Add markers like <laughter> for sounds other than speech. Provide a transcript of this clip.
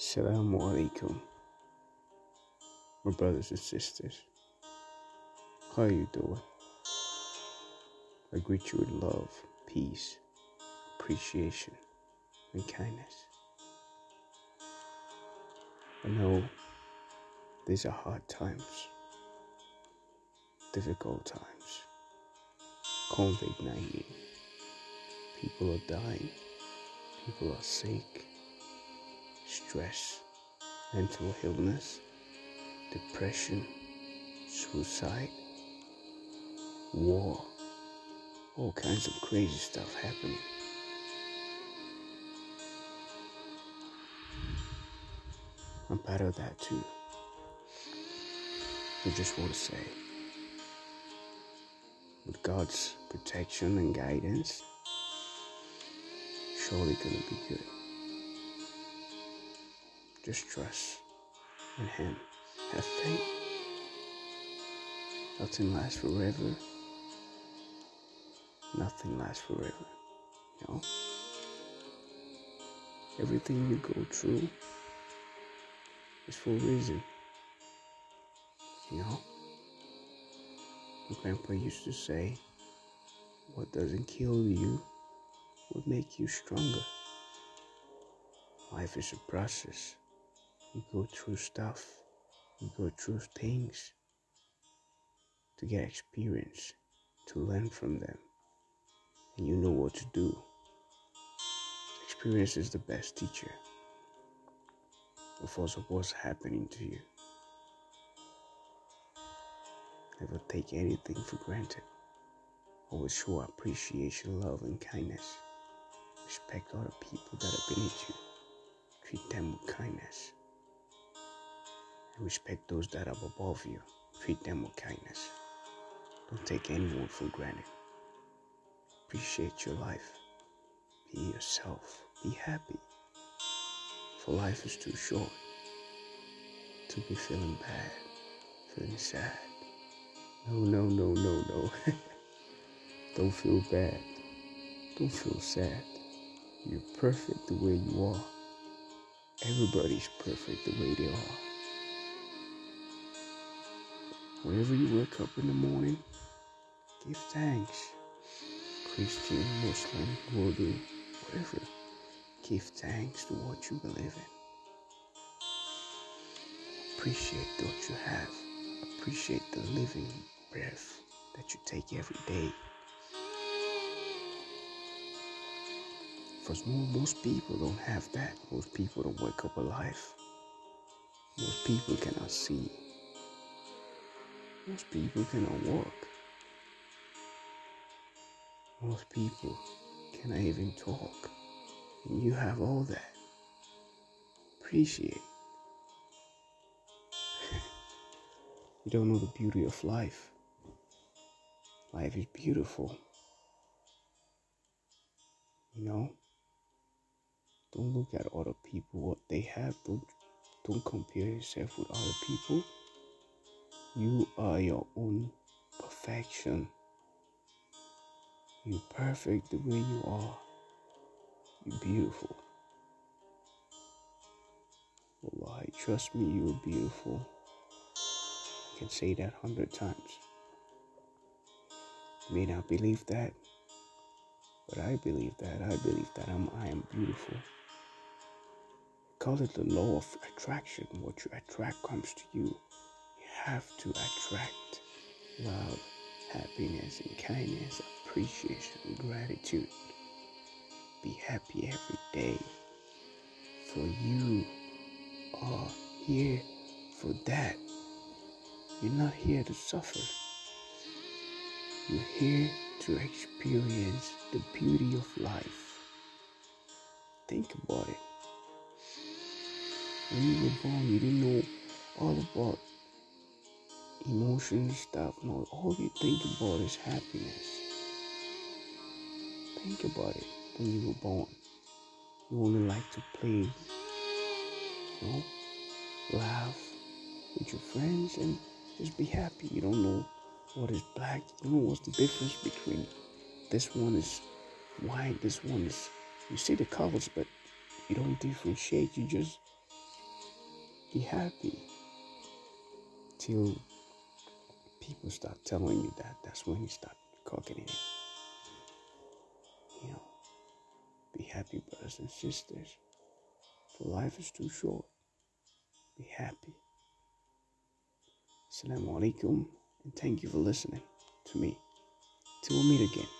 Assalamu alaikum, my brothers and sisters. How are you doing? I greet you with love, peace, appreciation, and kindness. I know these are hard times, difficult times. COVID 19. People are dying, people are sick stress, mental illness, depression, suicide, war, all kinds of crazy stuff happening. I'm part of that too. I just want to say, with God's protection and guidance, surely gonna be good. Trust in Him. Have faith. Nothing lasts forever. Nothing lasts forever. You know? Everything you go through is for a reason. You know? My grandpa used to say, what doesn't kill you will make you stronger. Life is a process. You go through stuff, you go through things to get experience, to learn from them, and you know what to do. Experience is the best teacher of what's happening to you. Never take anything for granted. Always show appreciation, love, and kindness. Respect other people that are beneath you. Treat them with kindness. Respect those that are above you. Treat them with kindness. Don't take anyone for granted. Appreciate your life. Be yourself. Be happy. For life is too short to be feeling bad, feeling sad. No, no, no, no, no. <laughs> Don't feel bad. Don't feel sad. You're perfect the way you are. Everybody's perfect the way they are. Whenever you wake up in the morning, give thanks. Christian, Muslim, Voodoo, whatever. Give thanks to what you believe in. Appreciate what you have. Appreciate the living breath that you take every day. Because most people don't have that. Most people don't wake up alive. Most people cannot see. Most people cannot walk. Most people cannot even talk. And you have all that. Appreciate. <laughs> you don't know the beauty of life. Life is beautiful. You know? Don't look at other people, what they have. Don't don't compare yourself with other people. You are your own perfection. You're perfect the way you are. You're beautiful. Wallahi, trust me, you're beautiful. I can say that hundred times. You may not believe that, but I believe that. I believe that I'm I am beautiful. Call it the law of attraction. What you attract comes to you have to attract love, happiness, and kindness, appreciation, and gratitude. Be happy every day, for you are here for that. You're not here to suffer. You're here to experience the beauty of life. Think about it. When you were born, you didn't know all about emotions stuff. No, all you think about is happiness. Think about it when you were born. You only like to play, you know, laugh with your friends and just be happy. You don't know what is black. You don't know what's the difference between this one is white, this one is. You see the colors, but you don't differentiate. You just Be happy. Till people start telling you that, that's when you start cocking it. You know, be happy, brothers and sisters. For life is too short. Be happy. Assalamu alaikum, and thank you for listening to me. Till we meet again.